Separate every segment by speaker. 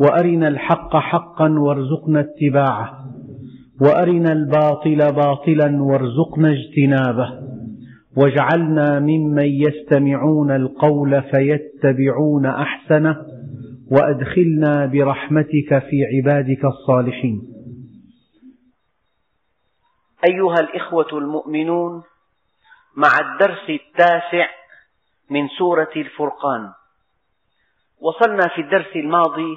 Speaker 1: وأرنا الحق حقا وارزقنا اتباعه وأرنا الباطل باطلا وارزقنا اجتنابه واجعلنا ممن يستمعون القول فيتبعون أحسنه وأدخلنا برحمتك في عبادك الصالحين.
Speaker 2: أيها الإخوة المؤمنون مع الدرس التاسع من سورة الفرقان وصلنا في الدرس الماضي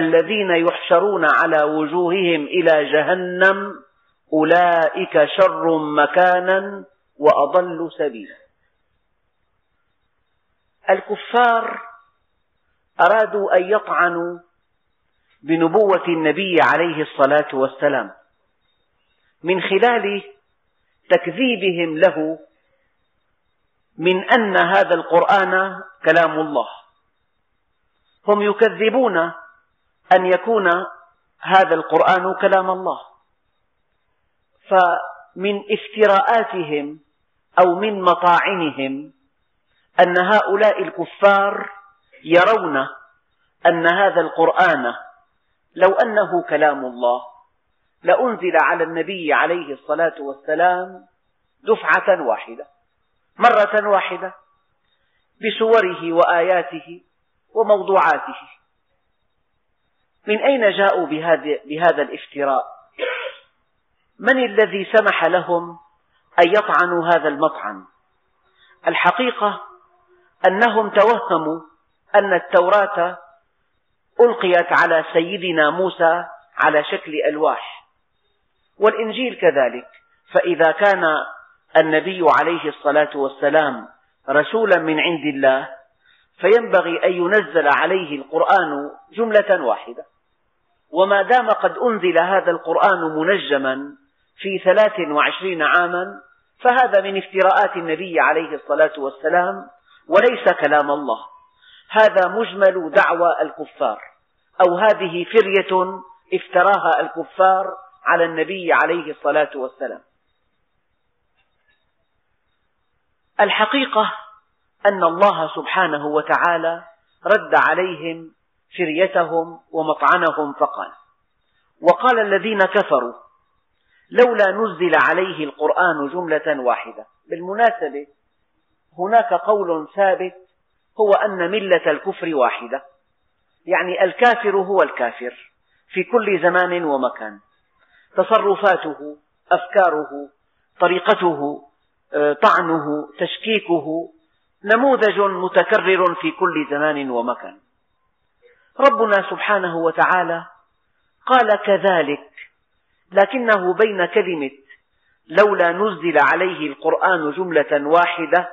Speaker 2: الذين يحشرون على وجوههم إلى جهنم أولئك شر مكانا وأضل سبيلا. الكفار أرادوا أن يطعنوا بنبوة النبي عليه الصلاة والسلام. من خلال تكذيبهم له من أن هذا القرآن كلام الله. هم يكذبون أن يكون هذا القرآن كلام الله. فمن افتراءاتهم أو من مطاعنهم أن هؤلاء الكفار يرون أن هذا القرآن لو أنه كلام الله لأنزل على النبي عليه الصلاة والسلام دفعة واحدة مرة واحدة بسوره وآياته وموضوعاته. من أين جاءوا بهذا الافتراء؟ من الذي سمح لهم أن يطعنوا هذا المطعن الحقيقة أنهم توهموا أن التوراة ألقيت على سيدنا موسى على شكل ألواح والإنجيل كذلك. فإذا كان النبي عليه الصلاة والسلام رسولا من عند الله فينبغي أن ينزل عليه القرآن جملة واحدة. وما دام قد أنزل هذا القرآن منجما في ثلاث وعشرين عاما فهذا من افتراءات النبي عليه الصلاة والسلام وليس كلام الله. هذا مجمل دعوى الكفار أو هذه فرية افتراها الكفار على النبي عليه الصلاة والسلام. الحقيقة أن الله سبحانه وتعالى رد عليهم فريتهم ومطعنهم فقال. وقال الذين كفروا لولا نزل عليه القرآن جملة واحدة. بالمناسبة هناك قول ثابت هو أن ملة الكفر واحدة. يعني الكافر هو الكافر في كل زمان ومكان. تصرفاته أفكاره طريقته آه، طعنه تشكيكه نموذج متكرر في كل زمان ومكان. ربنا سبحانه وتعالى قال كذلك لكنه بين كلمة لولا نزل عليه القرآن جملة واحدة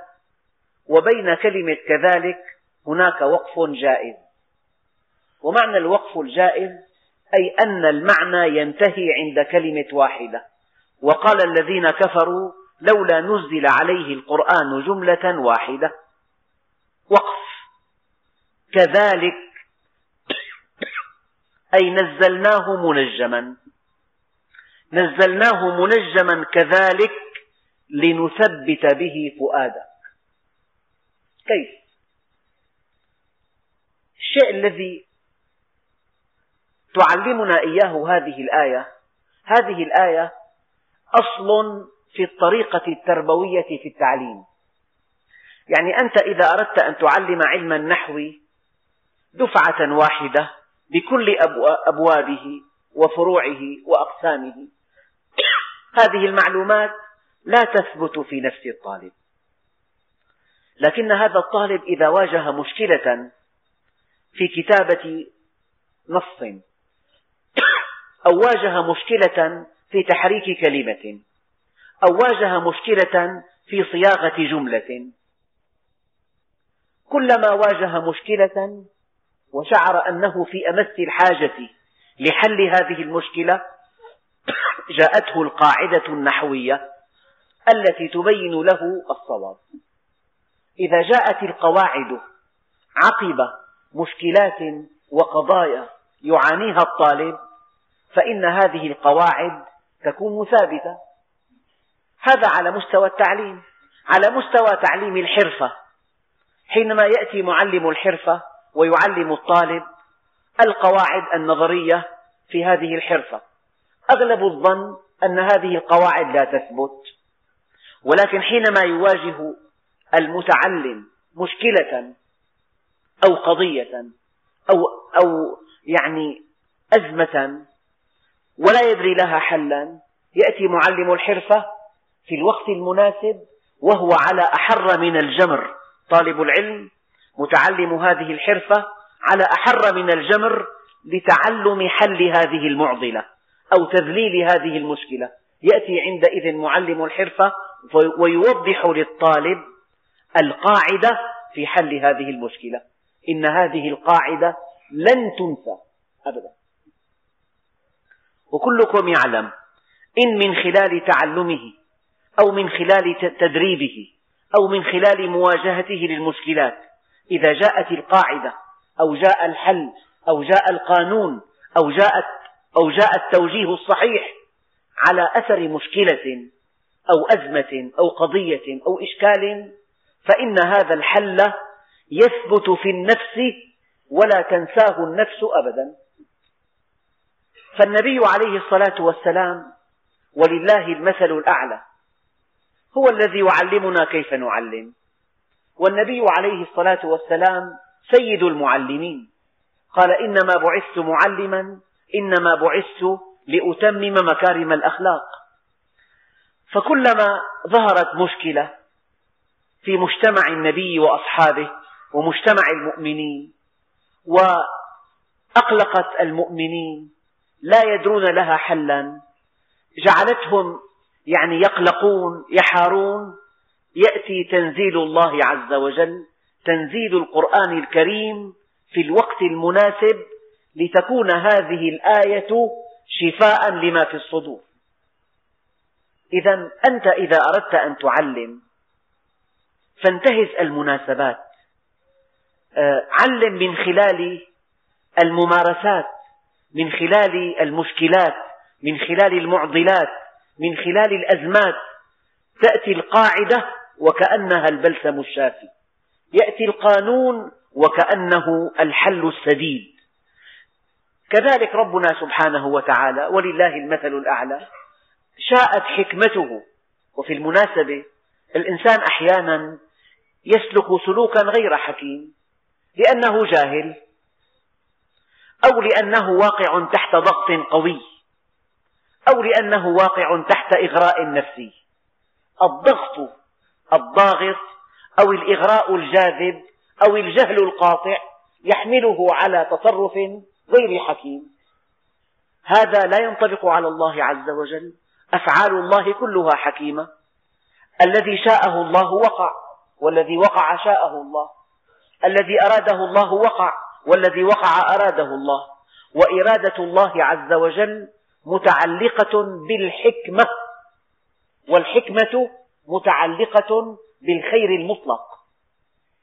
Speaker 2: وبين كلمة كذلك هناك وقف جائز. ومعنى الوقف الجائز أي أن المعنى ينتهي عند كلمة واحدة. وقال الذين كفروا لولا نزل عليه القرآن جملة واحدة. وقف. كذلك أي نزلناه منجما. نزلناه منجما كذلك لنثبت به فؤادك. كيف؟ الشيء الذي تعلمنا إياه هذه الآية هذه الآية أصل في الطريقة التربوية في التعليم. يعني أنت إذا أردت أن تعلم علم النحو دفعة واحدة بكل أبوابه وفروعه وأقسامه. هذه المعلومات لا تثبت في نفس الطالب. لكن هذا الطالب إذا واجه مشكلة في كتابة نص أو واجه مشكلة في تحريك كلمة أو واجه مشكلة في صياغة جملة. كلما واجه مشكلة وشعر أنه في أمس الحاجة لحل هذه المشكلة جاءته القاعدة النحوية التي تبين له الصواب. إذا جاءت القواعد عقب مشكلات وقضايا يعانيها الطالب فإن هذه القواعد تكون ثابتة. هذا على مستوى التعليم على مستوى تعليم الحرفة. حينما يأتي معلم الحرفة ويعلم الطالب القواعد النظرية في هذه الحرفة. أغلب الظن أن هذه القواعد لا تثبت ولكن حينما يواجه المتعلم مشكلة أو قضية أو أو يعني أزمة ولا يدري لها حلا يأتي معلم الحرفة في الوقت المناسب وهو على أحر من الجمر. طالب العلم متعلم هذه الحرفة على أحر من الجمر لتعلم حل هذه المعضلة أو تذليل هذه المشكلة. يأتي عندئذ معلم الحرفة ويوضح للطالب القاعدة في حل هذه المشكلة. إن هذه القاعدة لن تنسى أبدا. وكلكم يعلم إن من خلال تعلمه أو من خلال تدريبه أو من خلال مواجهته للمشكلات إذا جاءت القاعدة أو جاء الحل أو جاء القانون أو جاءت أو جاء التوجيه الصحيح على أثر مشكلة أو أزمة أو قضية أو إشكال فإن هذا الحل يثبت في النفس ولا تنساه النفس أبدا. فالنبي عليه الصلاة والسلام ولله المثل الأعلى هو الذي يعلمنا كيف نعلم. والنبي عليه الصلاة والسلام سيد المعلمين. قال إنما بعثت معلما إنما بعثت لأتمم مكارم الأخلاق. فكلما ظهرت مشكلة في مجتمع النبي وأصحابه ومجتمع المؤمنين وأقلقت المؤمنين لا يدرون لها حلا جعلتهم يعني يقلقون يحارون يأتي تنزيل الله عز وجل تنزيل القرآن الكريم في الوقت المناسب لتكون هذه الآية شفاء لما في الصدور. إذا أنت إذا أردت أن تعلم فانتهز المناسبات. آه، علم من خلال الممارسات من خلال المشكلات من خلال المعضلات من خلال الأزمات. تأتي القاعدة وكأنها البلسم الشافي. يأتي القانون وكأنه الحل السديد. كذلك ربنا سبحانه وتعالى ولله المثل الأعلى شاءت حكمته. وفي المناسبة الإنسان أحيانا يسلك سلوكا غير حكيم لأنه جاهل أو لأنه واقع تحت ضغط قوي أو لأنه واقع تحت إغراء نفسي. الضغط الضاغط أو الإغراء الجاذب أو الجهل القاطع يحمله على تصرف غير حكيم. هذا لا ينطبق على الله عز وجل أفعال الله كلها حكيمة. الذي شاءه الله وقع والذي وقع شاءه الله. الذي أراده الله وقع والذي وقع أراده الله. وإرادة الله عز وجل متعلقة بالحكمة والحكمة متعلقة بالخير المطلق.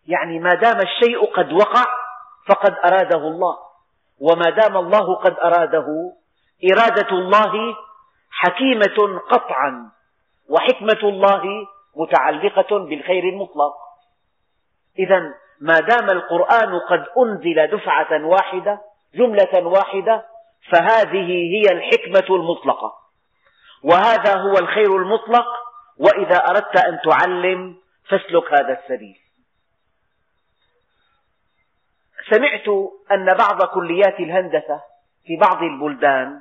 Speaker 2: يعني ما دام الشيء قد وقع فقد أراده الله وما دام الله قد أراده إرادة الله حكيمة قطعا وحكمة الله متعلقة بالخير المطلق. إذا ما دام القرآن قد أنزل دفعة واحدة جملة واحدة فهذه هي الحكمة المطلقة. وهذا هو الخير المطلق وإذا أردت أن تعلم فاسلك هذا السبيل. سمعت أن بعض كليات الهندسة في بعض البلدان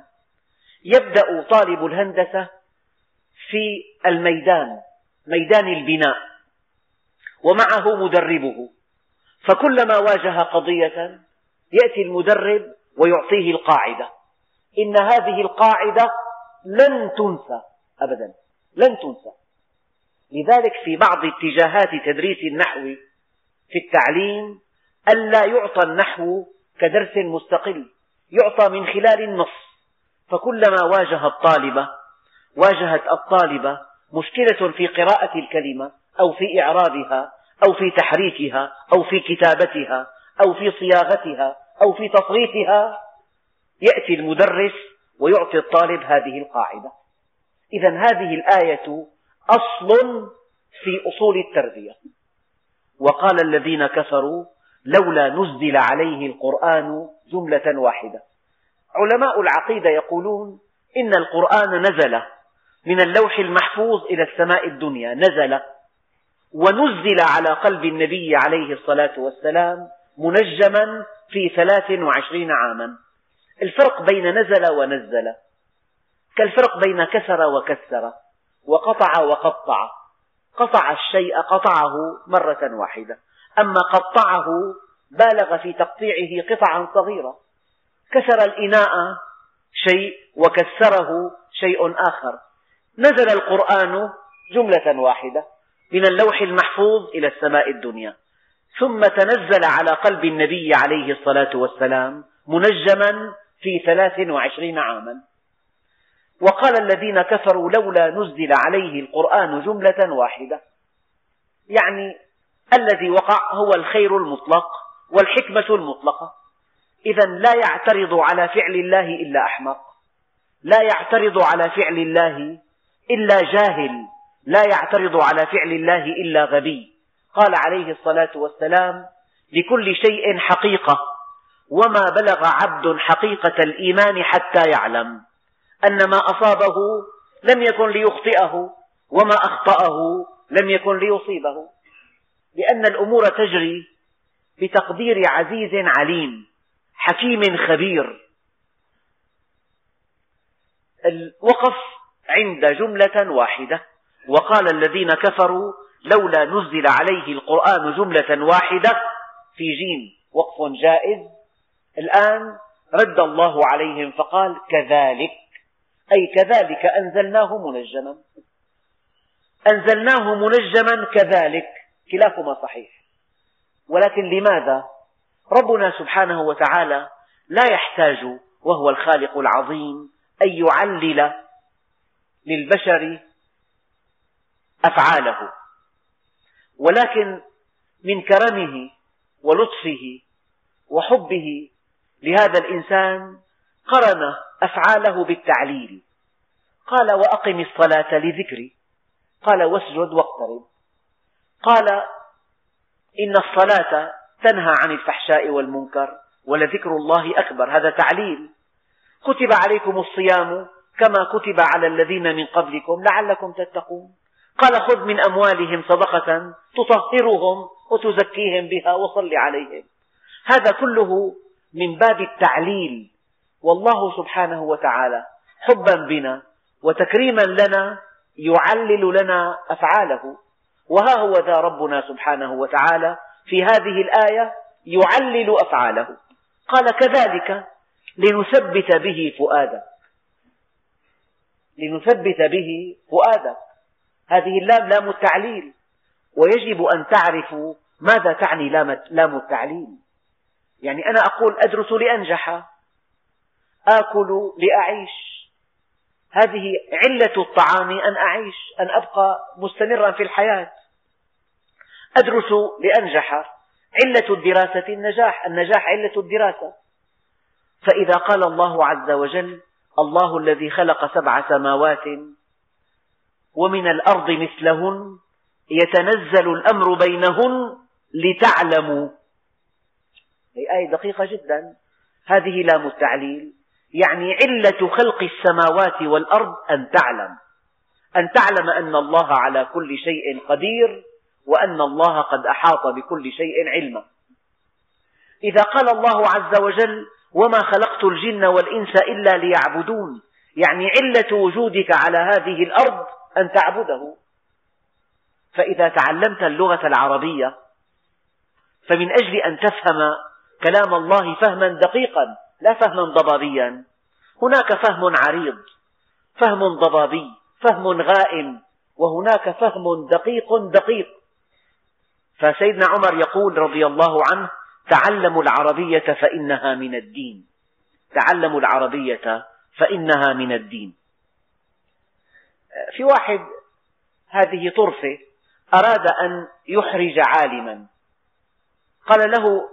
Speaker 2: يبدأ طالب الهندسة في الميدان ميدان البناء ومعه مدربه. فكلما واجه قضية يأتي المدرب ويعطيه القاعدة. إن هذه القاعدة لن تنسى أبدا لن تنسى. لذلك في بعض اتجاهات تدريس النحو في التعليم ألا يعطى النحو كدرس مستقل يعطى من خلال النص. فكلما واجه الطالبة واجهت الطالبة مشكلة في قراءة الكلمة أو في إعرابها أو في تحريكها أو في كتابتها أو في صياغتها أو في تصريفها يأتي المدرس ويعطي الطالب هذه القاعدة. إذا هذه الآية أصل في أصول التربية. وقال الذين كفروا لولا نزل عليه القرآن جملة واحدة. علماء العقيدة يقولون إن القرآن نزل من اللوح المحفوظ إلى السماء الدنيا نزل. ونزل على قلب النبي عليه الصلاة والسلام منجما في ثلاث وعشرين عاما. الفرق بين نزل ونزل. كالفرق بين كسر وكسر. وقطع وقطع. قطع الشيء قطعه مرة واحدة. أما قطعه بالغ في تقطيعه قطعا صغيرة. كسر الإناء شيء وكسره شيء آخر. نزل القرآن جملة واحدة من اللوح المحفوظ إلى السماء الدنيا. ثم تنزل على قلب النبي عليه الصلاة والسلام منجما في ثلاث وعشرين عاما. وقال الذين كفروا لولا نزل عليه القرآن جملة واحدة. يعني الذي وقع هو الخير المطلق والحكمة المطلقة. إذا لا يعترض على فعل الله إلا أحمق. لا يعترض على فعل الله إلا جاهل. لا يعترض على فعل الله إلا غبي. قال عليه الصلاة والسلام لكل شيء حقيقة وما بلغ عبد حقيقة الإيمان حتى يعلم. أن ما أصابه لم يكن ليخطئه وما أخطأه لم يكن ليصيبه. لأن الأمور تجري بتقدير عزيز عليم حكيم خبير. الوقف عند جملة واحدة وقال الذين كفروا لولا نزل عليه القرآن جملة واحدة في جيم وقف جائز. الآن رد الله عليهم فقال كذلك. أي كذلك أنزلناه منجما. أنزلناه منجما كذلك. كلاهما صحيح. ولكن لماذا؟ ربنا سبحانه وتعالى لا يحتاج وهو الخالق العظيم أن يعلل للبشر أفعاله. ولكن من كرمه ولطفه وحبه لهذا الإنسان قرن أفعاله بالتعليل. قال وأقم الصلاة لذكري. قال واسجد واقترب. قال إن الصلاة تنهى عن الفحشاء والمنكر ولذكر الله أكبر. هذا تعليل. كتب عليكم الصيام كما كتب على الذين من قبلكم لعلكم تتقون. قال خذ من أموالهم صدقة تطهرهم وتزكيهم بها وصل عليهم. هذا كله من باب التعليل. والله سبحانه وتعالى حبا بنا وتكريما لنا يعلل لنا أفعاله. وها هو ذا ربنا سبحانه وتعالى في هذه الآية يعلل أفعاله. قال كذلك لنثبت به فؤادك لنثبت به فؤادك هذه اللام لام التعليل. ويجب أن تعرفوا ماذا تعني لام التعليل. يعني أنا أقول أدرس لأنجح. آكل لأعيش. هذه علة الطعام أن أعيش أن أبقى مستمرا في الحياة. أدرس لأنجح. علة الدراسة النجاح النجاح علة الدراسة. فإذا قال الله عز وجل الله الذي خلق سبع سماوات ومن الأرض مثلهن يتنزل الأمر بينهن لتعلموا. هي آية دقيقة جدا. هذه لام التعليل. يعني علة خلق السماوات والأرض أن تعلم أن تعلم أن الله على كل شيء قدير وأن الله قد أحاط بكل شيء علما. إذا قال الله عز وجل وما خلقت الجن والإنس إلا ليعبدون يعني علة وجودك على هذه الأرض أن تعبده. فإذا تعلمت اللغة العربية فمن أجل أن تفهم كلام الله فهما دقيقا. لا فهما ضبابيا. هناك فهم عريض فهم ضبابي فهم غائم وهناك فهم دقيق دقيق. فسيدنا عمر يقول رضي الله عنه تعلموا العربية فإنها من الدين. تعلموا العربية فإنها من الدين. في واحد هذه طرفة أراد أن يحرج عالما. قال له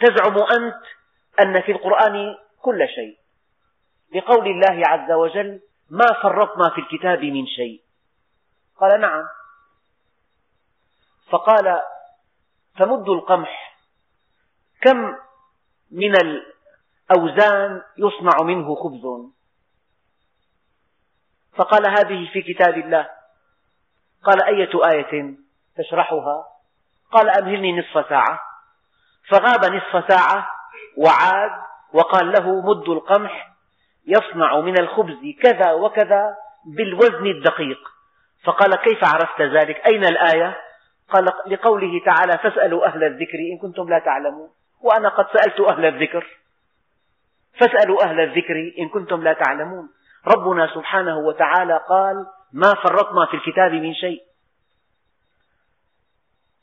Speaker 2: تزعم أنت أن في القرآن كل شيء. لقول الله عز وجل ما فرطنا في الكتاب من شيء. قال نعم. فقال فمد القمح. كم من الأوزان يصنع منه خبز؟ فقال هذه في كتاب الله. قال أية آية تشرحها؟ قال أمهلني نصف ساعة. فغاب نصف ساعة وعاد وقال له مد القمح يصنع من الخبز كذا وكذا بالوزن الدقيق. فقال كيف عرفت ذلك؟ أين الآية؟ قال لقوله تعالى فاسألوا أهل الذكر إن كنتم لا تعلمون. وأنا قد سألت أهل الذكر. فاسألوا أهل الذكر إن كنتم لا تعلمون. ربنا سبحانه وتعالى قال ما فرطنا في الكتاب من شيء.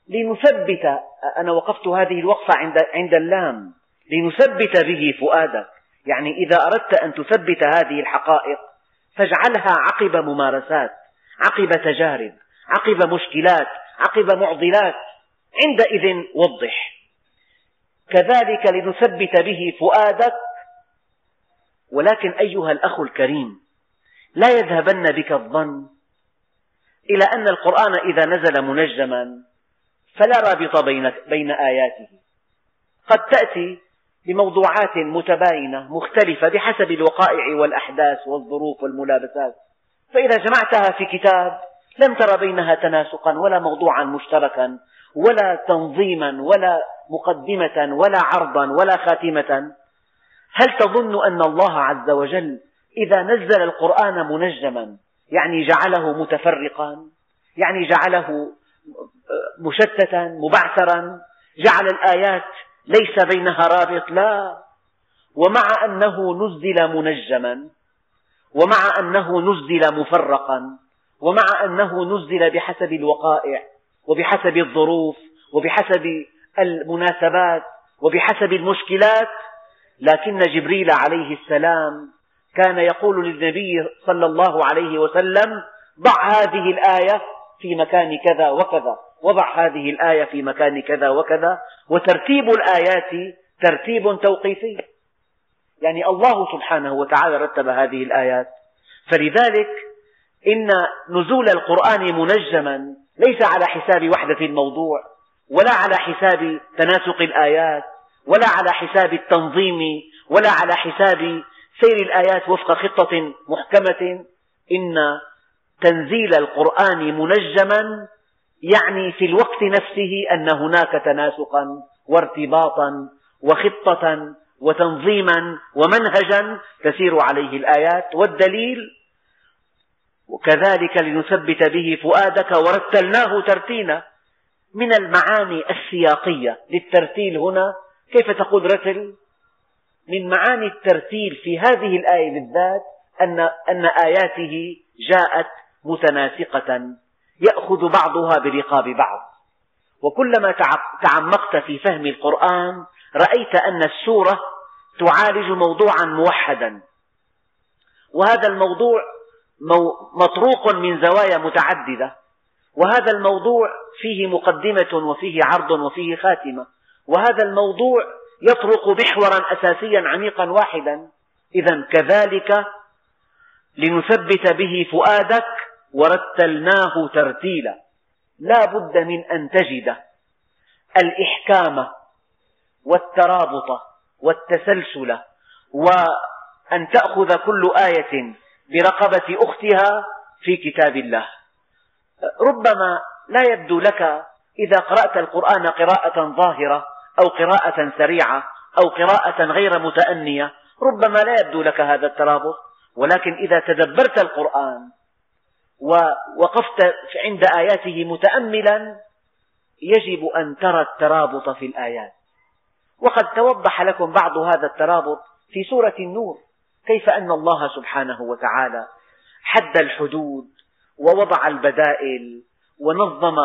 Speaker 2: لنثبت أنا وقفت هذه الوقفة عند عند اللام. لنثبت به فؤادك. يعني إذا أردت أن تثبت هذه الحقائق فاجعلها عقب ممارسات عقب تجارب عقب مشكلات عقب معضلات. عندئذ وضح. كذلك لنثبت به فؤادك. ولكن أيها الأخ الكريم لا يذهبن بك الظن إلى أن القرآن إذا نزل منجما فلا رابط بين, آياته. قد تأتي بموضوعات متباينة مختلفة بحسب الوقائع والأحداث والظروف والملابسات. فإذا جمعتها في كتاب لم تر بينها تناسقا ولا موضوعا مشتركا ولا تنظيما ولا مقدمة ولا عرضا ولا خاتمة هل تظن أن الله عز وجل إذا نزل القرآن منجما يعني جعله متفرقا يعني جعله مشتتا مبعثرا جعل الآيات ليس بينها رابط لا. ومع أنه نزل منجما ومع أنه نزل مفرقا ومع أنه نزل بحسب الوقائع وبحسب الظروف وبحسب المناسبات وبحسب المشكلات. لكن جبريل عليه السلام كان يقول للنبي صلى الله عليه وسلم ضع هذه الآية في مكان كذا وكذا وضع هذه الآية في مكان كذا وكذا وترتيب الآيات ترتيب توقيفي. يعني الله سبحانه وتعالى رتب هذه الآيات. فلذلك إن نزول القرآن منجما ليس على حساب وحدة الموضوع ولا على حساب تناسق الآيات ولا على حساب التنظيم ولا على حساب سير الآيات وفق خطة محكمة. إن تنزيل القرآن منجما يعني في الوقت نفسه أن هناك تناسقا وارتباطا وخطة وتنظيما ومنهجا تسير عليه الآيات والدليل وكذلك لنثبت به فؤادك ورتلناه ترتيلا من المعاني السياقية للترتيل هنا. كيف تقول رتل؟ من معاني الترتيل في هذه الآية بالذات أن أن آياته جاءت متناسقة. يأخذ بعضها برقاب بعض. وكلما تعمقت في فهم القرآن رأيت أن السورة تعالج موضوعا موحدا. وهذا الموضوع مطروق من زوايا متعددة. وهذا الموضوع فيه مقدمة وفيه عرض وفيه خاتمة. وهذا الموضوع يطرق محورا أساسيا عميقا واحدا. إذا كذلك لنثبت به فؤادك ورتلناه ترتيلا. لا بد من أن تجد الإحكام والترابط والتسلسل وأن تأخذ كل آية برقبة أختها في كتاب الله. ربما لا يبدو لك إذا قرأت القرآن قراءة ظاهرة أو قراءة سريعة أو قراءة غير متأنية ربما لا يبدو لك هذا الترابط. ولكن إذا تدبرت القرآن ووقفت عند آياته متأملا يجب أن ترى الترابط في الآيات. وقد توضح لكم بعض هذا الترابط في سورة النور كيف أن الله سبحانه وتعالى حد الحدود ووضع البدائل ونظم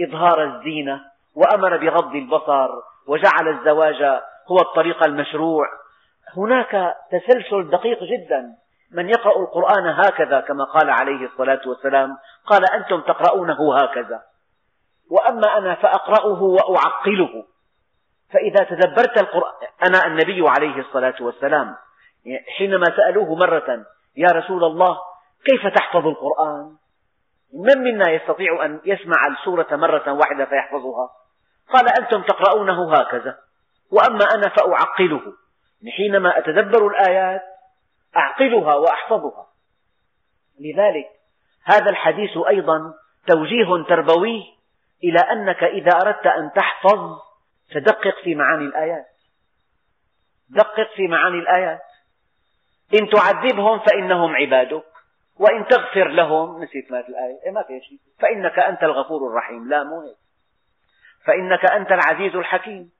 Speaker 2: إظهار الزينة وأمر بغض البصر وجعل الزواج هو الطريق المشروع. هناك تسلسل دقيق جدا من يقرأ القرآن هكذا كما قال عليه الصلاة والسلام قال أنتم تقرؤونه هكذا. وأما أنا فأقرأه وأعقله. فإذا تدبرت القرآن أنا النبي عليه الصلاة والسلام حينما سألوه مرة يا رسول الله كيف تحفظ القرآن؟ من منا يستطيع أن يسمع السورة مرة واحدة فيحفظها؟ قال أنتم تقرؤونه هكذا. وأما أنا فأعقله. حينما أتدبر الآيات أعقلها وأحفظها. لذلك هذا الحديث أيضا توجيه تربوي إلى أنك إذا أردت أن تحفظ فدقق في معاني الآيات. دقق في معاني الآيات. إن تعذبهم فإنهم عبادك. وإن تغفر لهم نسيت ما في الآية. إيه ما في شيء. فإنك أنت الغفور الرحيم. لا مو هيك. فإنك أنت العزيز الحكيم.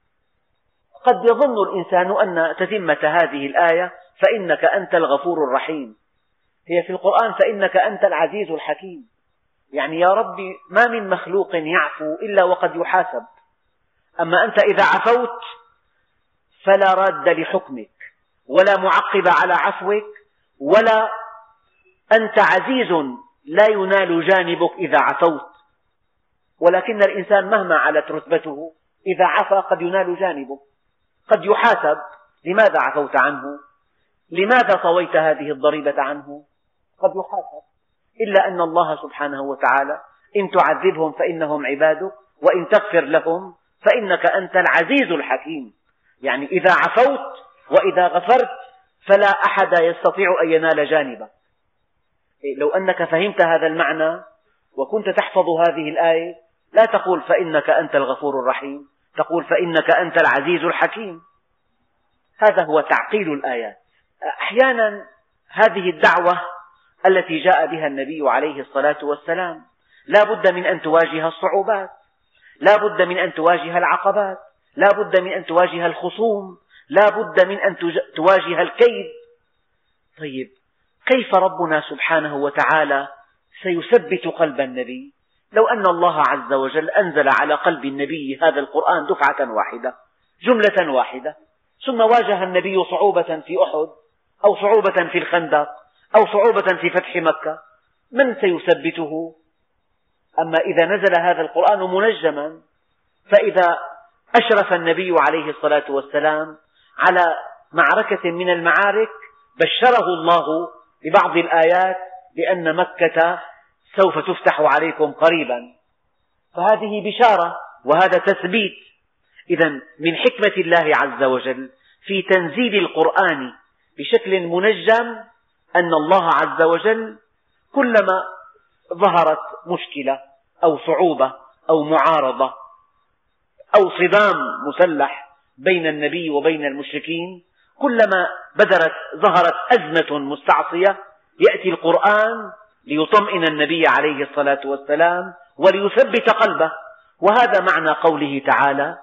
Speaker 2: قد يظن الإنسان أن تتمة هذه الآية فإنك أنت الغفور الرحيم. هي في القرآن فإنك أنت العزيز الحكيم. يعني يا ربي ما من مخلوق يعفو إلا وقد يحاسب. أما أنت إذا عفوت فلا راد لحكمك ولا معقب على عفوك ولا أنت عزيز لا ينال جانبك إذا عفوت. ولكن الإنسان مهما علت رتبته إذا عفا قد ينال جانبه قد يحاسب لماذا عفوت عنه؟ لماذا طويت هذه الضريبة عنه؟ قد يحاسب. إلا أن الله سبحانه وتعالى إن تعذبهم فإنهم عبادك وإن تغفر لهم فإنك أنت العزيز الحكيم. يعني إذا عفوت وإذا غفرت فلا أحد يستطيع أن ينال جانبك إيه، لو أنك فهمت هذا المعنى وكنت تحفظ هذه الآية لا تقول فإنك أنت الغفور الرحيم. تقول فإنك أنت العزيز الحكيم. هذا هو تعقيل الآيات. أحيانا هذه الدعوة التي جاء بها النبي عليه الصلاة والسلام لا بد من أن تواجه الصعوبات لا بد من أن تواجه العقبات لا بد من أن تواجه الخصوم لا بد من أن تواجه الكيد. طيب كيف ربنا سبحانه وتعالى سيثبت قلب النبي؟ لو أن الله عز وجل أنزل على قلب النبي هذا القرآن دفعة واحدة جملة واحدة ثم واجه النبي صعوبة في أحد أو صعوبة في الخندق أو صعوبة في فتح مكة من سيثبته؟ أما إذا نزل هذا القرآن منجما فإذا أشرف النبي عليه الصلاة والسلام على معركة من المعارك بشره الله ببعض الآيات بأن مكة سوف تفتح عليكم قريبا. فهذه بشارة وهذا تثبيت. إذا من حكمة الله عز وجل في تنزيل القرآن بشكل منجم أن الله عز وجل كلما ظهرت مشكلة أو صعوبة أو معارضة أو صدام مسلح بين النبي وبين المشركين كلما بدرت ظهرت أزمة مستعصية يأتي القرآن ليطمئن النبي عليه الصلاة والسلام وليثبت قلبه. وهذا معنى قوله تعالى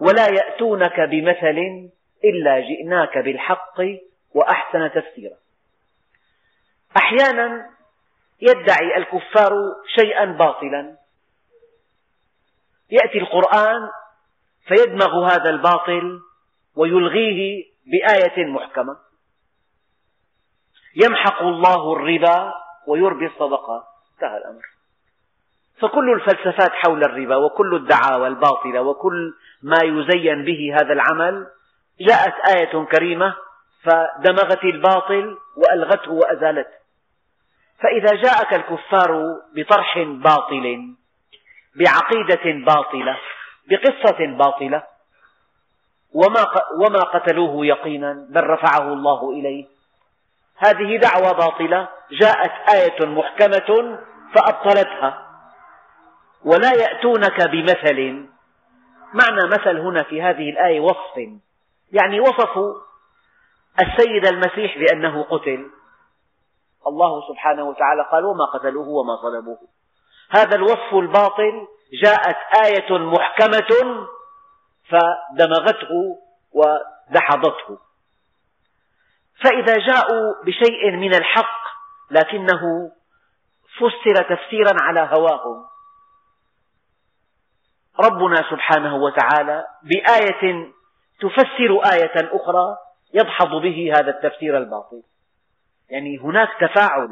Speaker 2: ولا يأتونك بمثل إلا جئناك بالحق وأحسن تفسيرا. أحيانا يدعي الكفار شيئا باطلا. يأتي القرآن فيدمغ هذا الباطل ويلغيه بآية محكمة. يمحق الله الربا ويربي الصدقات انتهى الأمر. فكل الفلسفات حول الربا وكل الدعاوى الباطلة وكل ما يزين به هذا العمل جاءت آية كريمة فدمغت الباطل وألغته وأزالته. فإذا جاءك الكفار بطرح باطل بعقيدة باطلة بقصة باطلة وما قتلوه يقينا بل رفعه الله إليه. هذه دعوة باطلة جاءت آية محكمة فأبطلتها. ولا يأتونك بمثل. معنى مثل هنا في هذه الآية وصف. يعني وصفوا السيد المسيح بأنه قتل. الله سبحانه وتعالى قال وما قتلوه وما صلبوه هذا الوصف الباطل جاءت آية محكمة فدمغته ودحضته. فإذا جاءوا بشيء من الحق لكنه فسر تفسيرا على هواهم. ربنا سبحانه وتعالى بآية تفسر آية أخرى يدحض به هذا التفسير الباطل. يعني هناك تفاعل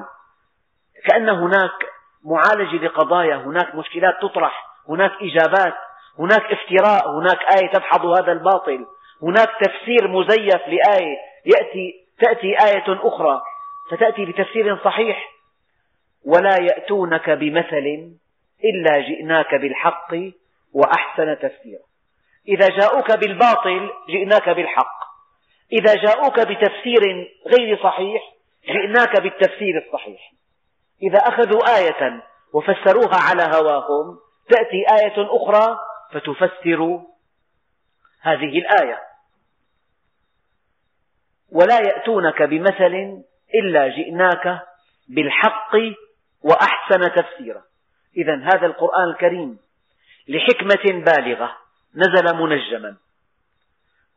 Speaker 2: كأن هناك معالجة لقضايا هناك مشكلات تطرح هناك إجابات هناك افتراء هناك آية تدحض هذا الباطل هناك تفسير مزيف لآية يأتي تأتي آية أخرى فتأتي بتفسير صحيح. ولا يأتونك بمثل إلا جئناك بالحق وأحسن تفسيرا. إذا جاءوك بالباطل جئناك بالحق. إذا جاءوك بتفسير غير صحيح جئناك بالتفسير الصحيح. إذا أخذوا آية وفسروها على هواهم تأتي آية أخرى فتفسر هذه الآية. ولا يأتونك بمثل إلا جئناك بالحق وأحسن تفسيرا. إذا هذا القرآن الكريم لحكمة بالغة نزل منجما.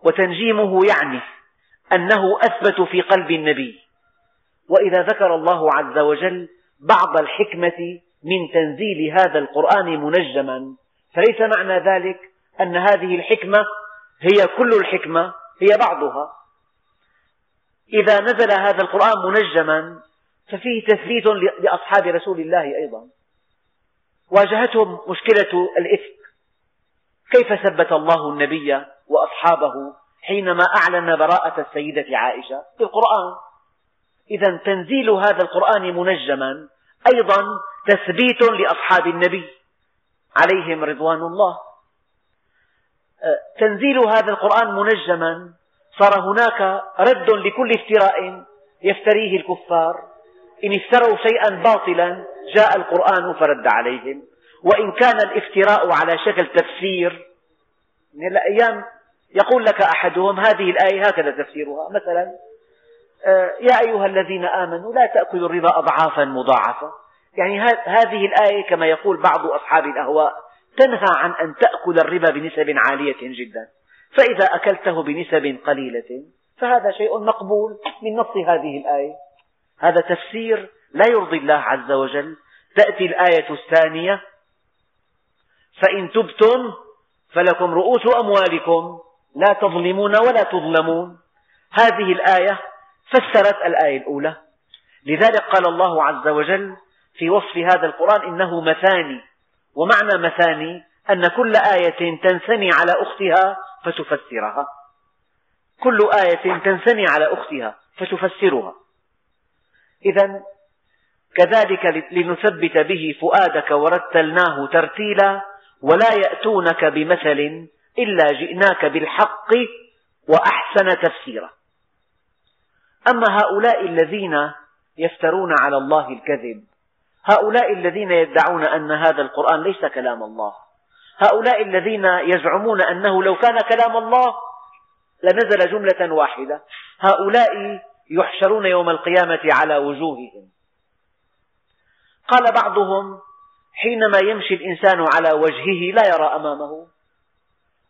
Speaker 2: وتنجيمه يعني أنه أثبت في قلب النبي. وإذا ذكر الله عز وجل بعض الحكمة من تنزيل هذا القرآن منجما فليس معنى ذلك أن هذه الحكمة هي كل الحكمة هي بعضها. إذا نزل هذا القرآن منجما ففيه تثبيت لأصحاب رسول الله أيضا. واجهتهم مشكلة الإفك. كيف ثبت الله النبي وأصحابه حينما أعلن براءة السيدة عائشة بالقرآن؟ إذا تنزيل هذا القرآن منجما أيضا تثبيت لأصحاب النبي عليهم رضوان الله. تنزيل هذا القرآن منجما صار هناك رد لكل افتراء يفتريه الكفار. إن افتروا شيئا باطلا جاء القرآن فرد عليهم. وإن كان الافتراء على شكل تفسير من الأيام يقول لك أحدهم هذه الآية هكذا تفسيرها. مثلا آه، يا أيها الذين آمنوا لا تأكلوا الربا أضعافا مضاعفة. يعني هذه الآية كما يقول بعض أصحاب الأهواء تنهى عن أن تأكل الربا بنسب عالية جدا. فإذا أكلته بنسب قليلة فهذا شيء مقبول من نص هذه الآية. هذا تفسير لا يرضي الله عز وجل. تأتي الآية الثانية فإن تبتم فلكم رؤوس أموالكم لا تظلمون ولا تظلمون. هذه الآية فسرت الآية الأولى. لذلك قال الله عز وجل في وصف هذا القرآن إنه مثاني. ومعنى مثاني أن كل آية تنثني على أختها فتفسرها. كل آية تنثني على أختها فتفسرها. إذا كذلك لنثبت به فؤادك ورتلناه ترتيلا ولا يأتونك بمثل إلا جئناك بالحق وأحسن تفسيرا. أما هؤلاء الذين يفترون على الله الكذب هؤلاء الذين يدعون أن هذا القرآن ليس كلام الله هؤلاء الذين يزعمون أنه لو كان كلام الله لنزل جملة واحدة. هؤلاء يحشرون يوم القيامة على وجوههم. قال بعضهم حينما يمشي الإنسان على وجهه لا يرى أمامه.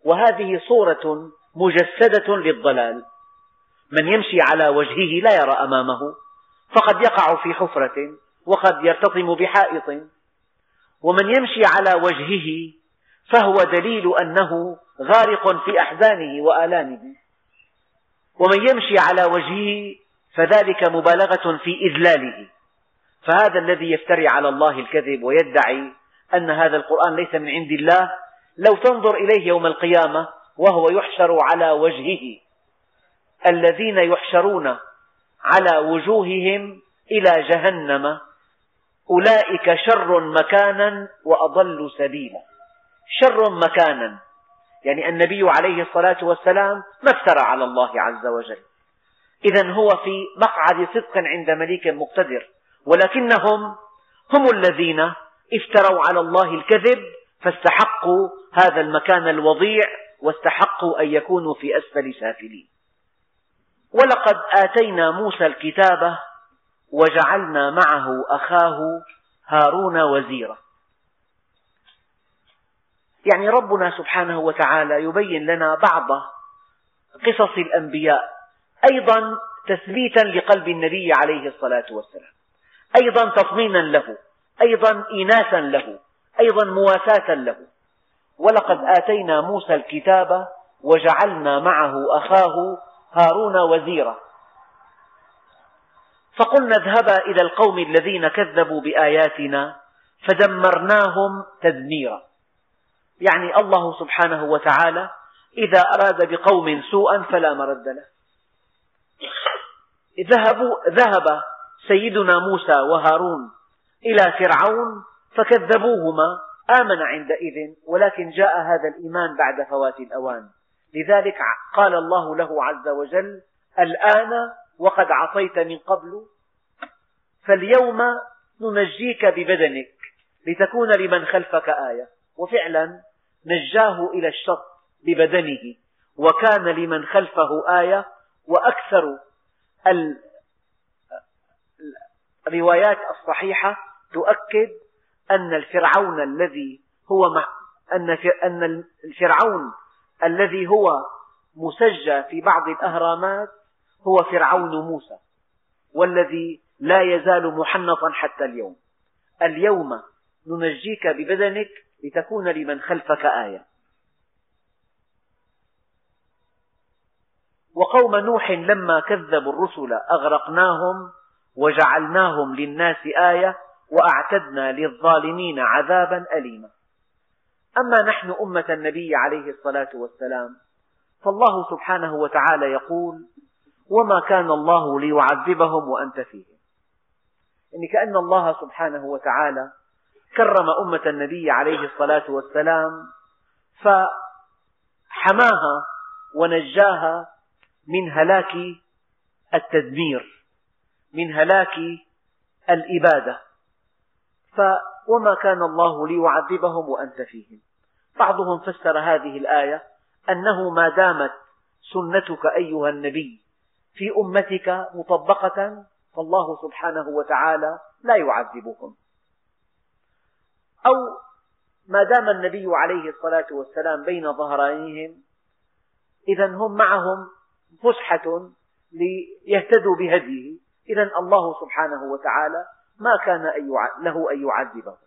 Speaker 2: وهذه صورة مجسدة للضلال. من يمشي على وجهه لا يرى أمامه. فقد يقع في حفرة وقد يرتطم بحائط. ومن يمشي على وجهه فهو دليل أنه غارق في أحزانه وآلامه. ومن يمشي على وجهه فذلك مبالغة في إذلاله. فهذا الذي يفتري على الله الكذب ويدعي أن هذا القرآن ليس من عند الله لو تنظر إليه يوم القيامة وهو يحشر على وجهه. الذين يحشرون على وجوههم إلى جهنم أولئك شر مكانا وأضل سبيلا. شر مكانا. يعني النبي عليه الصلاة والسلام ما افترى على الله عز وجل. إذا هو في مقعد صدق عند مليك مقتدر. ولكنهم هم الذين افتروا على الله الكذب فاستحقوا هذا المكان الوضيع واستحقوا أن يكونوا في أسفل سافلين. ولقد آتينا موسى الكتاب وجعلنا معه أخاه هارون وزيرا يعني ربنا سبحانه وتعالى يبين لنا بعض قصص الأنبياء أيضا تثبيتا لقلب النبي عليه الصلاة والسلام أيضا تطمينا له أيضا إيناسا له أيضا مواساة له. ولقد آتينا موسى الكتاب وجعلنا معه أخاه هارون وزيرا. فقلنا اذهبا إلى القوم الذين كذبوا بآياتنا فدمرناهم تدميرا. يعني الله سبحانه وتعالى إذا أراد بقوم سوءا فلا مرد له. ذهبوا ذهب سيدنا موسى وهارون إلى فرعون فكذبوهما آمن عندئذ ولكن جاء هذا الإيمان بعد فوات الأوان. لذلك قال الله له عز وجل الآن وقد عصيت من قبل فاليوم ننجيك ببدنك لتكون لمن خلفك آية. وفعلا نجاه إلى الشط ببدنه وكان لمن خلفه آية وأكثر الروايات الصحيحة تؤكد أن الفرعون الذي هو أن الفرعون الذي هو مسجى في بعض الأهرامات هو فرعون موسى والذي لا يزال محنطا حتى اليوم. اليوم ننجيك ببدنك لتكون لمن خلفك آية. وقوم نوح لما كذبوا الرسل أغرقناهم وجعلناهم للناس آية وأعتدنا للظالمين عذابا أليما. أما نحن أمة النبي عليه الصلاة والسلام فالله سبحانه وتعالى يقول وما كان الله ليعذبهم وأنت فيهم. يعني كأن الله سبحانه وتعالى كرم أمة النبي عليه الصلاة والسلام فحماها ونجاها من هلاك التدمير من هلاك الإبادة. وما كان الله ليعذبهم وأنت فيهم. بعضهم فسر هذه الآية أنه ما دامت سنتك أيها النبي في أمتك مطبقة فالله سبحانه وتعالى لا يعذبهم. أو ما دام النبي عليه الصلاة والسلام بين ظهرانيهم إذا هم معهم فسحة ليهتدوا بهديه. إذا الله سبحانه وتعالى ما كان له أن يعذبهم.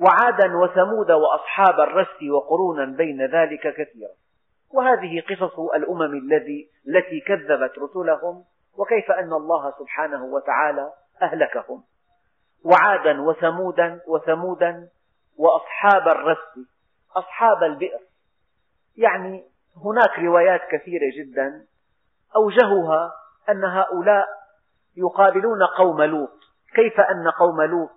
Speaker 2: وعادا وثمود وأصحاب الرس وقرونا بين ذلك كثيرا. وهذه قصص الأمم الذي التي كذبت رسلهم وكيف أن الله سبحانه وتعالى أهلكهم. وعادا وثمودا وثمودا وأصحاب الرس أصحاب البئر. يعني هناك روايات كثيرة جدا أوجهها أن هؤلاء يقابلون قوم لوط. كيف أن قوم لوط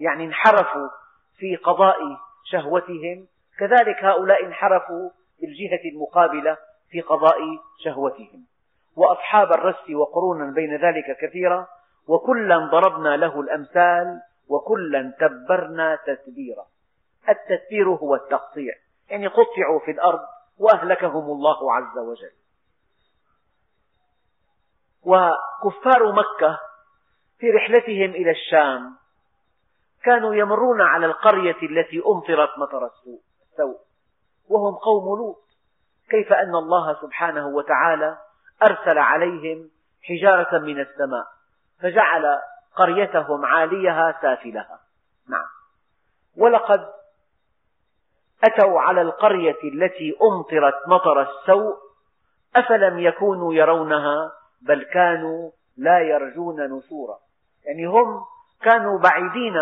Speaker 2: يعني انحرفوا في قضاء شهوتهم؟ كذلك هؤلاء انحرفوا بالجهة المقابلة في قضاء شهوتهم. وأصحاب الرس وقرونا بين ذلك كثيرا وكلا ضربنا له الأمثال وكلا تبرنا تتبيرا. التتبير هو التقطيع يعني قطعوا في الأرض وأهلكهم الله عز وجل. وكفار مكة في رحلتهم إلى الشام كانوا يمرون على القرية التي أمطرت مطر السوء وهم قوم لوط. كيف أن الله سبحانه وتعالى أرسل عليهم حجارة من السماء فجعل قريتهم عاليها سافلها. نعم. ولقد أتوا على القرية التي أمطرت مطر السوء أفلم يكونوا يرونها بل كانوا لا يرجون نشورا. يعني هم كانوا بعيدين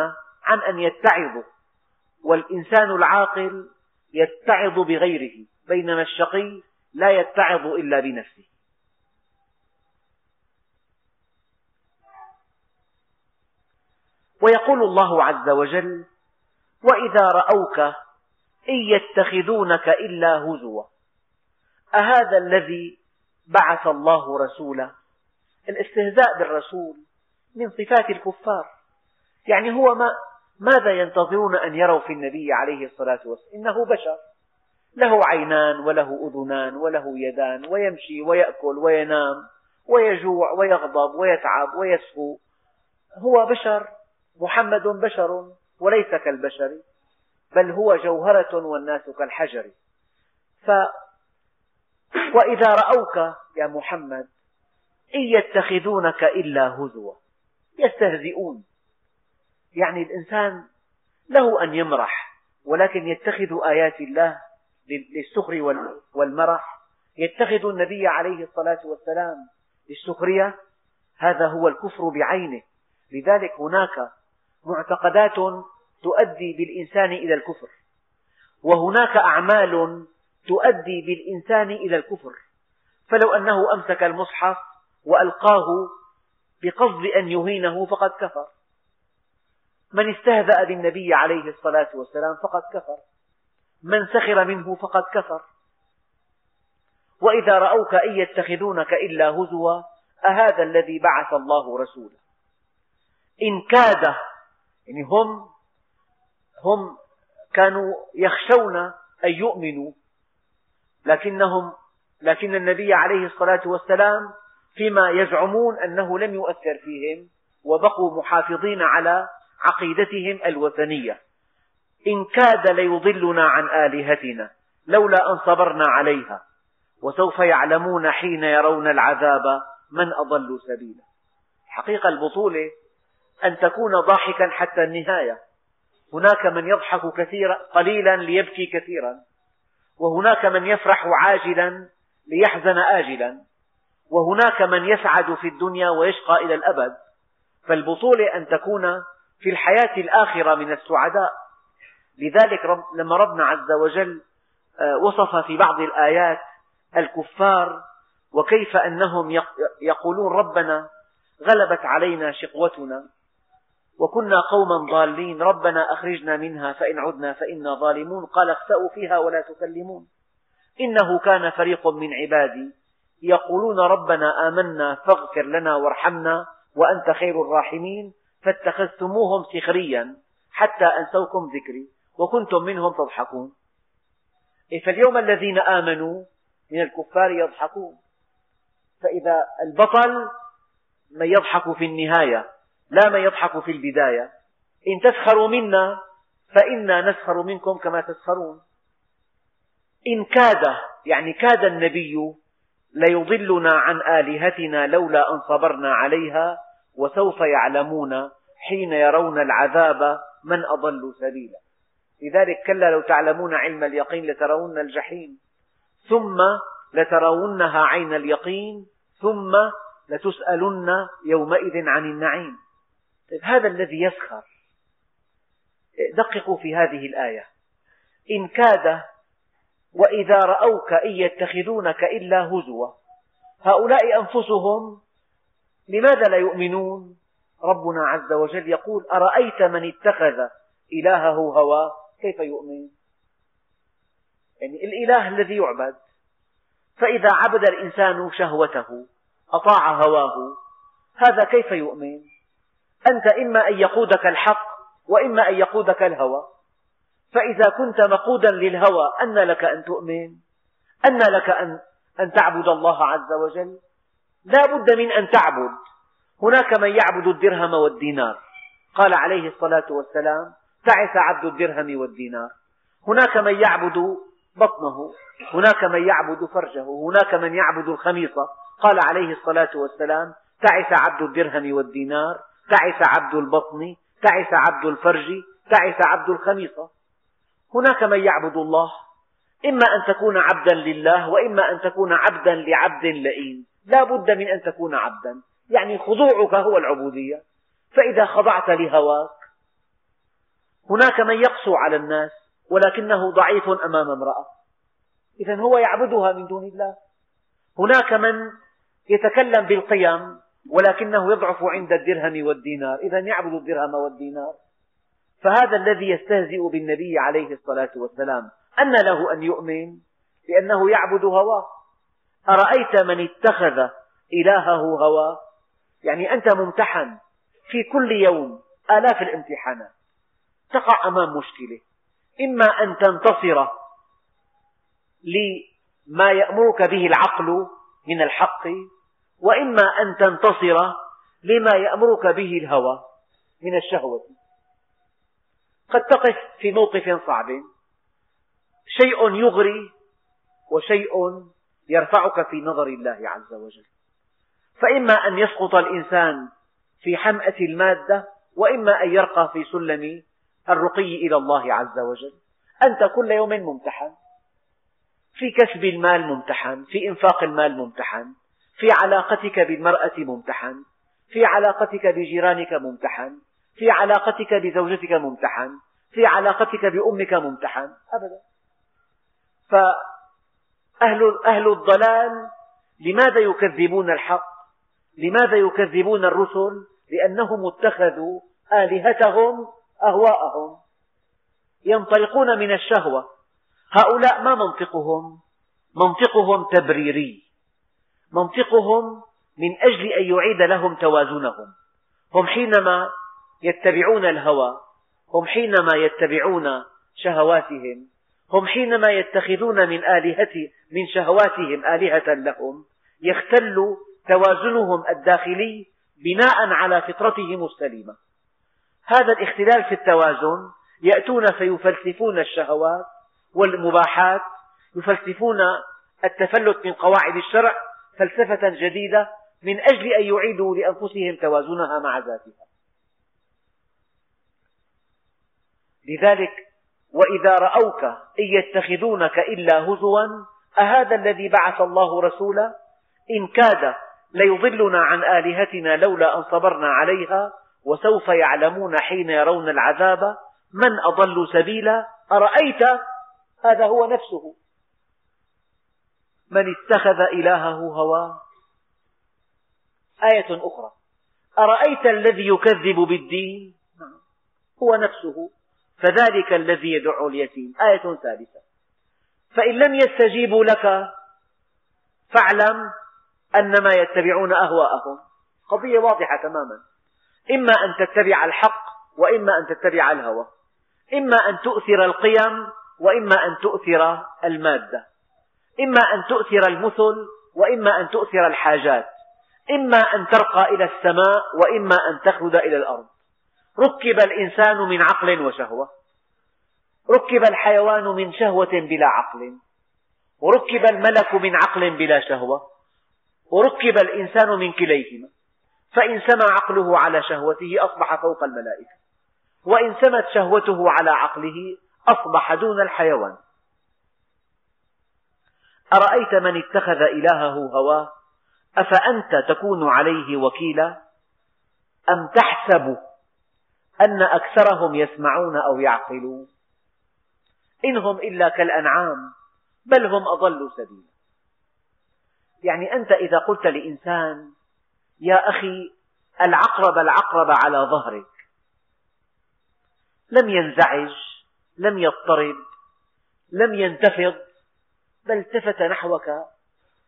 Speaker 2: عن أن يتعظوا والإنسان العاقل يتعظ بغيره. بينما الشقي لا يتعظ إلا بنفسه. ويقول الله عز وجل وإذا رأوك إن يتخذونك إلا هزوا أهذا الذي بعث الله رسولا الاستهزاء بالرسول من صفات الكفار. يعني هو ما ماذا ينتظرون أن يروا في النبي عليه الصلاة والسلام؟ إنه بشر. له عينان وله أذنان وله يدان ويمشي ويأكل وينام ويجوع ويغضب ويتعب ويسهو. هو بشر محمد بشر وليس كالبشر بل هو جوهرة والناس كالحجر. ف وإذا رأوك يا محمد إن يتخذونك إلا هزوا يستهزئون. يعني الإنسان له أن يمرح ولكن يتخذ آيات الله للسخر والمرح يتخذ النبي عليه الصلاة والسلام للسخرية. هذا هو الكفر بعينه. لذلك هناك معتقدات تؤدي بالإنسان إلى الكفر وهناك أعمال تؤدي بالإنسان إلى الكفر. فلو أنه أمسك المصحف وألقاه بقصد أن يهينه فقد كفر. من استهزأ بالنبي عليه الصلاة والسلام فقد كفر. من سخر منه فقد كفر. وإذا رأوك إن يتخذونك إلا هزوا أهذا الذي بعث الله رسولا إن كاد يعني هم هم كانوا يخشون أن يؤمنوا لكنهم لكن النبي عليه الصلاة والسلام فيما يزعمون أنه لم يؤثر فيهم وبقوا محافظين على عقيدتهم الوثنية. إن كاد ليضلنا عن آلهتنا لولا أن صبرنا عليها وسوف يعلمون حين يرون العذاب من أضل سبيلا. حقيقة البطولة أن تكون ضاحكا حتى النهاية. هناك من يضحك كثيرا قليلا ليبكي كثيرا وهناك من يفرح عاجلا ليحزن آجلا وهناك من يسعد في الدنيا ويشقى إلى الأبد. فالبطولة أن تكون في الحياة الآخرة من السعداء. لذلك لما ربنا عز وجل آه، وصف في بعض الآيات الكفار وكيف أنهم يقولون ربنا غلبت علينا شقوتنا وكنا قوما ضالين ربنا أخرجنا منها فإن عدنا فإنا ظالمون قال اخسأوا فيها ولا تكلمون. إنه كان فريق من عبادي يقولون ربنا آمنا فاغفر لنا وارحمنا وأنت خير الراحمين فاتخذتموهم سخريا حتى أنسوكم ذكري. وكنتم منهم تضحكون. إيه، فاليوم الذين آمنوا من الكفار يضحكون. فإذا البطل من يضحك في النهاية لا من يضحك في البداية. إن تسخروا منا فإنا نسخر منكم كما تسخرون. إن كاد يعني كاد النبي ليضلنا عن آلهتنا لولا أن صبرنا عليها وسوف يعلمون حين يرون العذاب من أضل سبيلا. لذلك كلا لو تعلمون علم اليقين لترون الجحيم ثم لترونها عين اليقين ثم لتسألن يومئذ عن النعيم. طيب هذا الذي يسخر. دققوا في هذه الآية. إن كاد وإذا رأوك إن يتخذونك إلا هزوا هؤلاء أنفسهم لماذا لا يؤمنون؟ ربنا عز وجل يقول أرأيت من اتخذ إلهه هواه؟ كيف يؤمن؟ يعني الإله الذي يعبد. فإذا عبد الإنسان شهوته أطاع هواه هذا كيف يؤمن؟ أنت إما أن يقودك الحق وإما أن يقودك الهوى. فإذا كنت مقودا للهوى أن لك أن تؤمن أن لك أن, أن تعبد الله عز وجل. لا بد من أن تعبد. هناك من يعبد الدرهم والدينار. قال عليه الصلاة والسلام تعس عبد الدرهم والدينار. هناك من يعبد بطنه هناك من يعبد فرجه هناك من يعبد الخميصة. قال عليه الصلاة والسلام تعس عبد الدرهم والدينار تعس عبد البطن تعس عبد الفرج تعس عبد الخميصة. هناك من يعبد الله إما أن تكون عبدا لله وإما أن تكون عبدا لعبد لئيم. لا بد من أن تكون عبدا. يعني خضوعك هو العبودية. فإذا خضعت لهواك هناك من يقسو على الناس ولكنه ضعيف أمام امرأة. إذا هو يعبدها من دون الله. هناك من يتكلم بالقيم ولكنه يضعف عند الدرهم والدينار. إذا يعبد الدرهم والدينار. فهذا الذي يستهزئ بالنبي عليه الصلاة والسلام أن له أن يؤمن لأنه يعبد هواه. أرأيت من اتخذ إلهه هواه؟ يعني أنت ممتحن في كل يوم آلاف الامتحانات. تقع أمام مشكلة. إما أن تنتصر لما يأمرك به العقل من الحق وإما أن تنتصر لما يأمرك به الهوى من الشهوة. قد تقف في موقف صعب. شيء يغري وشيء يرفعك في نظر الله عز وجل. فإما أن يسقط الإنسان في حمأة المادة وإما أن يرقى في سلم الرقي إلى الله عز وجل. أنت كل يوم ممتحن. في كسب المال ممتحن. في إنفاق المال ممتحن. في علاقتك بالمرأة ممتحن. في علاقتك بجيرانك ممتحن. في علاقتك بزوجتك ممتحن. في علاقتك بأمك ممتحن. أبدا. فأهل أهل الضلال لماذا يكذبون الحق؟ لماذا يكذبون الرسل؟ لأنهم اتخذوا آلهتهم أهواءهم. ينطلقون من الشهوة. هؤلاء ما منطقهم؟ منطقهم تبريري. منطقهم من أجل أن يعيد لهم توازنهم. هم حينما يتبعون الهوى هم حينما يتبعون شهواتهم هم حينما يتخذون من آلهة من شهواتهم آلهة لهم يختل توازنهم الداخلي بناء على فطرتهم السليمة. هذا الاختلال في التوازن. يأتون فيفلسفون الشهوات والمباحات يفلسفون التفلت من قواعد الشرع فلسفة جديدة من أجل أن يعيدوا لأنفسهم توازنها مع ذاتها. لذلك وإذا رأوك إن يتخذونك إلا هزوا أهذا الذي بعث الله رسولا؟ إن كاد ليضلنا عن آلهتنا لولا أن صبرنا عليها وسوف يعلمون حين يرون العذاب من أضل سبيلا. أرأيت؟ هذا هو نفسه. من اتخذ إلهه هواه آية أخرى. أرأيت الذي يكذب بالدين؟ هو نفسه. فذلك الذي يدع اليتيم. آية ثالثة. فإن لم يستجيبوا لك فاعلم أنما يتبعون أهواءهم. قضية واضحة تماما. إما أن تتبع الحق وإما أن تتبع الهوى. إما أن تؤثر القيم وإما أن تؤثر المادة. إما أن تؤثر المثل وإما أن تؤثر الحاجات. إما أن ترقى إلى السماء وإما أن تخلد إلى الأرض. ركب الإنسان من عقل وشهوة. ركب الحيوان من شهوة بلا عقل. وركب الملك من عقل بلا شهوة. وركب الإنسان من كليهما. فإن سمى عقله على شهوته أصبح فوق الملائكة. وإن سمت شهوته على عقله أصبح دون الحيوان. أرأيت من اتخذ إلهه هواه؟ أفأنت تكون عليه وكيلا؟ أم تحسب أن أكثرهم يسمعون أو يعقلون؟ إن هم إلا كالأنعام بل هم أضل سبيلا. يعني أنت إذا قلت لإنسان يا أخي العقرب العقرب على ظهرك. لم ينزعج لم يضطرب لم ينتفض بل التفت نحوك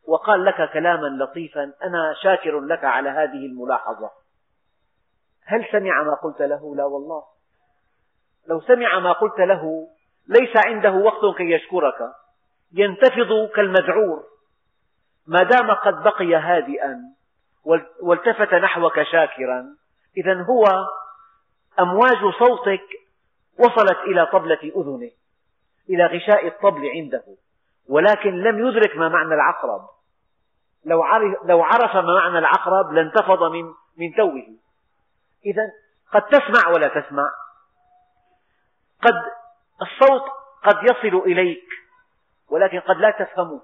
Speaker 2: وقال لك كلاما لطيفا أنا شاكر لك على هذه الملاحظة. هل سمع ما قلت له؟ لا والله. لو سمع ما قلت له ليس عنده وقت كي يشكرك. ينتفض كالمذعور. ما دام قد بقي هادئا والتفت نحوك شاكرا. إذا هو أمواج صوتك وصلت إلى طبلة أذنه إلى غشاء الطبل عنده ولكن لم يدرك ما معنى العقرب. لو عرف, لو عرف ما معنى العقرب لانتفض من من توه. إذا قد تسمع ولا تسمع. قد الصوت قد يصل إليك ولكن قد لا تفهمه.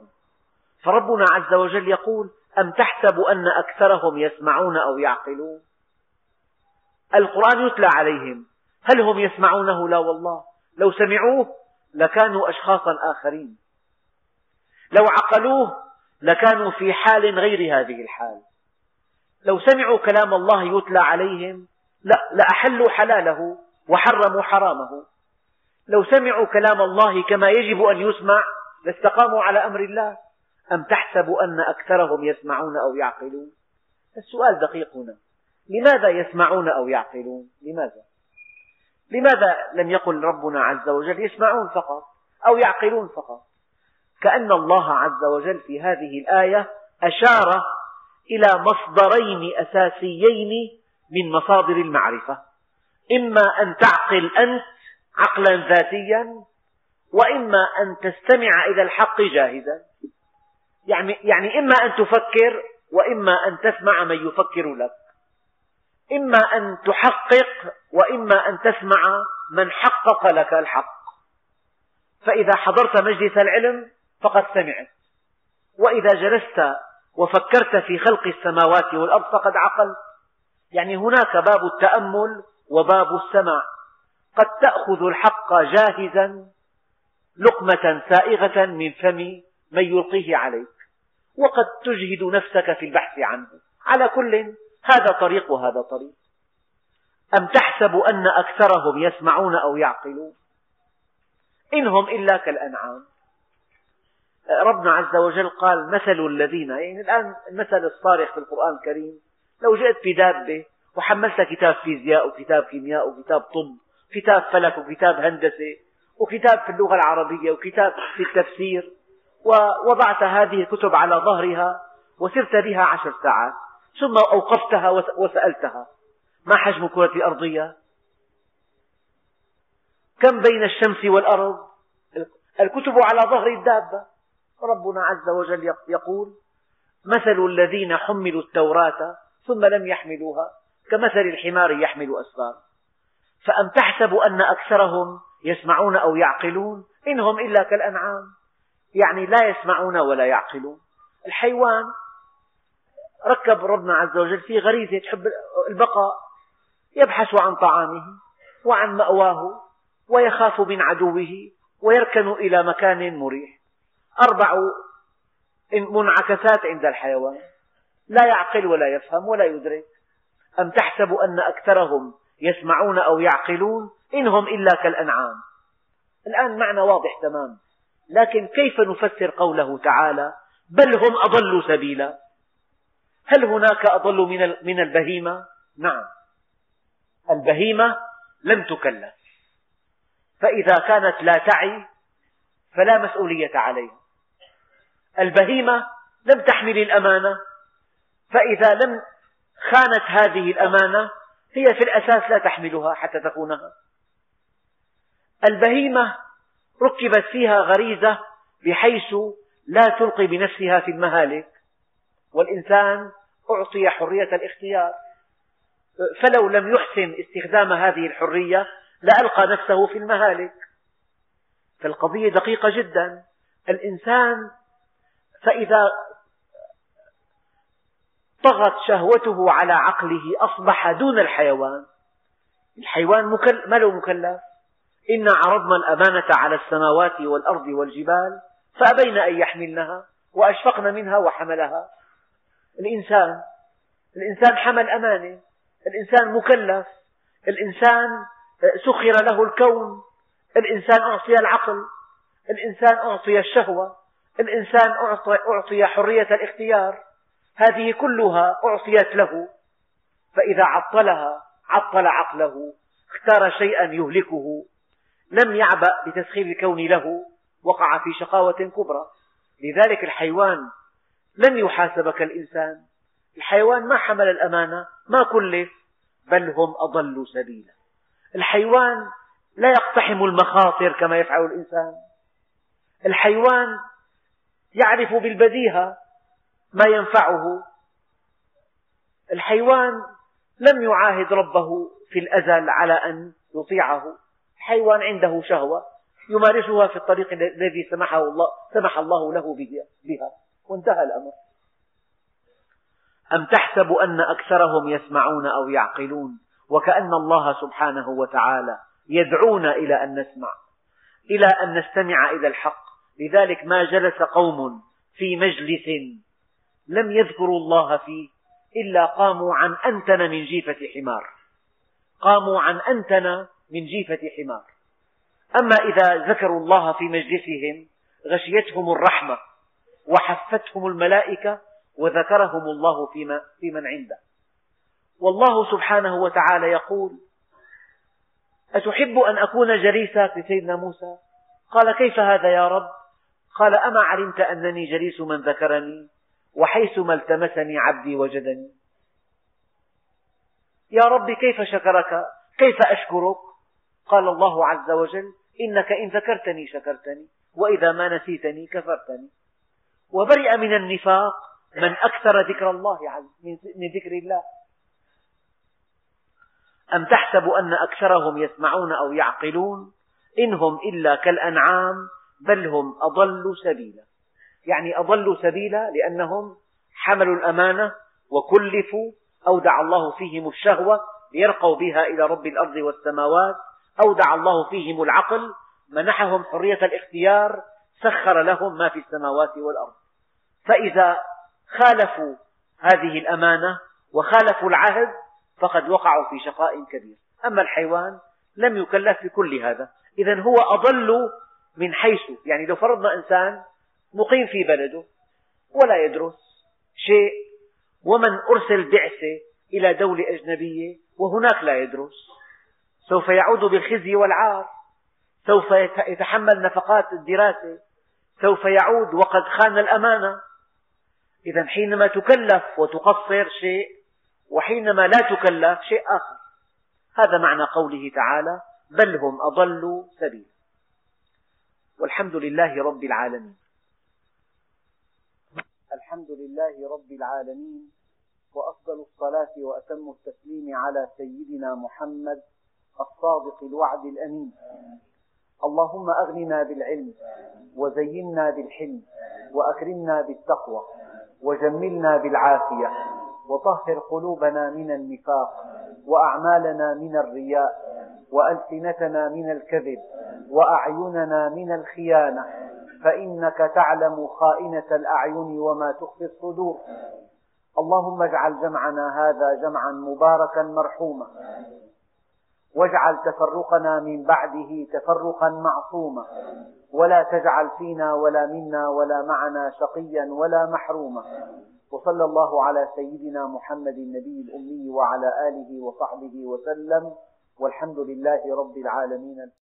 Speaker 2: فربنا عز وجل يقول أم تحسب أن أكثرهم يسمعون أو يعقلون؟ القرآن يتلى عليهم. هل هم يسمعونه؟ لا والله. لو سمعوه لكانوا أشخاصا آخرين. لو عقلوه لكانوا في حال غير هذه الحال. لو سمعوا كلام الله يتلى عليهم لأحلوا حلاله وحرموا حرامه. لو سمعوا كلام الله كما يجب أن يسمع لاستقاموا على أمر الله. أم تحسب أن أكثرهم يسمعون أو يعقلون؟ السؤال دقيق هنا. لماذا يسمعون أو يعقلون؟ لماذا؟ لماذا لم يقل ربنا عز وجل يسمعون فقط أو يعقلون فقط؟ كأن الله عز وجل في هذه الآية أشار إلى مصدرين أساسيين من مصادر المعرفة. إما أن تعقل أنت عقلا ذاتيا وإما أن تستمع إلى الحق جاهزا. يعني, يعني إما أن تفكر وإما أن تسمع من يفكر لك. إما أن تحقق وإما أن تسمع من حقق لك الحق. فإذا حضرت مجلس العلم فقد سمعت. وإذا جلست وفكرت في خلق السماوات والأرض فقد عقلت. يعني هناك باب التأمل وباب السماع. قد تأخذ الحق جاهزا لقمة سائغة من فم من يلقيه عليك. وقد تجهد نفسك في البحث عنه. على كل هذا طريق وهذا طريق. أم تحسب أن أكثرهم يسمعون أو يعقلون؟ إنهم إلا كالأنعام. ربنا عز وجل قال مثل الذين يعني الآن المثل الصارخ في القرآن الكريم لو جئت بدابة وحملت كتاب فيزياء وكتاب كيمياء وكتاب طب كتاب فلك وكتاب هندسة وكتاب في اللغة العربية وكتاب في التفسير ووضعت هذه الكتب على ظهرها وسرت بها عشر ساعات ثم أوقفتها وسألتها ما حجم الكرة الأرضية؟ كم بين الشمس والأرض؟ الكتب على ظهر الدابة. ربنا عز وجل يقول مثل الذين حملوا التوراة ثم لم يحملوها كمثل الحمار يحمل أسفار. فأم تحسب أن أكثرهم يسمعون أو يعقلون إنهم إلا كالأنعام؟ يعني لا يسمعون ولا يعقلون. الحيوان ركب ربنا عز وجل فيه غريزة تحب البقاء يبحث عن طعامه وعن مأواه ويخاف من عدوه ويركن إلى مكان مريح. أربع منعكسات عند الحيوان. لا يعقل ولا يفهم ولا يدرك. أم تحسب أن أكثرهم يسمعون أو يعقلون؟ إنهم إلا كالأنعام. الآن معنى واضح تمام لكن كيف نفسر قوله تعالى بل هم أضلوا سبيلا؟ هل هناك أضل من البهيمة؟ نعم. البهيمة لم تكلف. فإذا كانت لا تعي فلا مسؤولية عليها. البهيمة لم تحمل الأمانة. فإذا لم خانت هذه الأمانة هي في الأساس لا تحملها حتى تخونها. البهيمة ركبت فيها غريزة بحيث لا تلقي بنفسها في المهالك. والإنسان أعطي حرية الاختيار. فلو لم يحسن استخدام هذه الحرية لألقى نفسه في المهالك. فالقضية دقيقة جدا. الإنسان فإذا طغت شهوته على عقله أصبح دون الحيوان. الحيوان ما له مكلف؟ إنا عرضنا الأمانة على السماوات والأرض والجبال فأبين أن يحملنها وأشفقن منها وحملها. الإنسان الإنسان حمل أمانة الإنسان مكلف الإنسان سخر له الكون الإنسان أعطي العقل الإنسان أعطي الشهوة الإنسان أعطي حرية الاختيار. هذه كلها أعطيت له فإذا عطلها عطل عقله اختار شيئا يهلكه. لم يعبأ بتسخير الكون له وقع في شقاوة كبرى. لذلك الحيوان لن يحاسب كالإنسان الحيوان ما حمل الأمانة ما كلف بل هم أضلوا سبيلا. الحيوان لا يقتحم المخاطر كما يفعل الإنسان. الحيوان يعرف بالبديهة ما ينفعه. الحيوان لم يعاهد ربه في الأزل على أن يطيعه. الحيوان عنده شهوة يمارسها في الطريق الذي سمحه الله سمح الله له بها. وانتهى الأمر. أم تحسب أن أكثرهم يسمعون أو يعقلون؟ وكأن الله سبحانه وتعالى يدعونا إلى أن نسمع. إلى أن نستمع إلى الحق. لذلك ما جلس قوم في مجلس لم يذكروا الله فيه إلا قاموا عن أنتن من جيفة حمار. قاموا عن أنتن من جيفة حمار. أما إذا ذكروا الله في مجلسهم غشيتهم الرحمة وحفتهم الملائكة وذكرهم الله في من عنده. والله سبحانه وتعالى يقول أتحب أن أكون جليسك لسيدنا موسى؟ قال كيف هذا يا رب؟ قال أما علمت أنني جليس من ذكرني وحيثما التمسني عبدي وجدني. يا رب كيف شكرك؟ كيف أشكرك؟ قال الله عز وجل إنك إن ذكرتني شكرتني وإذا ما نسيتني كفرتني. وبرئ من النفاق من أكثر ذكر الله من ذكر الله. أم تحسب أن أكثرهم يسمعون أو يعقلون؟ إن هم إلا كالأنعام بل هم أضل سبيلا. يعني أضلوا سبيلا لأنهم حملوا الأمانة وكلفوا أودع الله فيهم الشهوة ليرقوا بها إلى رب الأرض والسماوات أودع الله فيهم العقل منحهم حرية الاختيار سخر لهم ما في السماوات والأرض. فإذا خالفوا هذه الأمانة وخالفوا العهد فقد وقعوا في شقاء كبير. أما الحيوان لم يكلف بكل هذا. إذا هو أضل من حيث يعني لو فرضنا إنسان مقيم في بلده ولا يدرس شيء ومن أرسل بعثة إلى دولة أجنبية وهناك لا يدرس. سوف يعود بالخزي والعار. سوف يتحمل نفقات الدراسة. سوف يعود وقد خان الأمانة. إذا حينما تكلف وتقصر شيء وحينما لا تكلف شيء آخر. هذا معنى قوله تعالى بل هم أضلوا سبيلا والحمد لله رب العالمين. الحمد لله رب العالمين. وأفضل الصلاة وأتم التسليم على سيدنا محمد الصادق الوعد الأمين. اللهم أغننا بالعلم وزينا بالحلم وأكرمنا بالتقوى وجملنا بالعافية وطهر قلوبنا من النفاق وأعمالنا من الرياء وألسنتنا من الكذب وأعيننا من الخيانة فإنك تعلم خائنة الأعين وما تخفي الصدور. اللهم اجعل جمعنا هذا جمعا مباركا مرحوما. واجعل تفرقنا من بعده تفرقا معصوما. ولا تجعل فينا ولا منا ولا معنا شقيا ولا محروما. وصلى الله على سيدنا محمد النبي الأمي وعلى آله وصحبه وسلم. والحمد لله رب العالمين.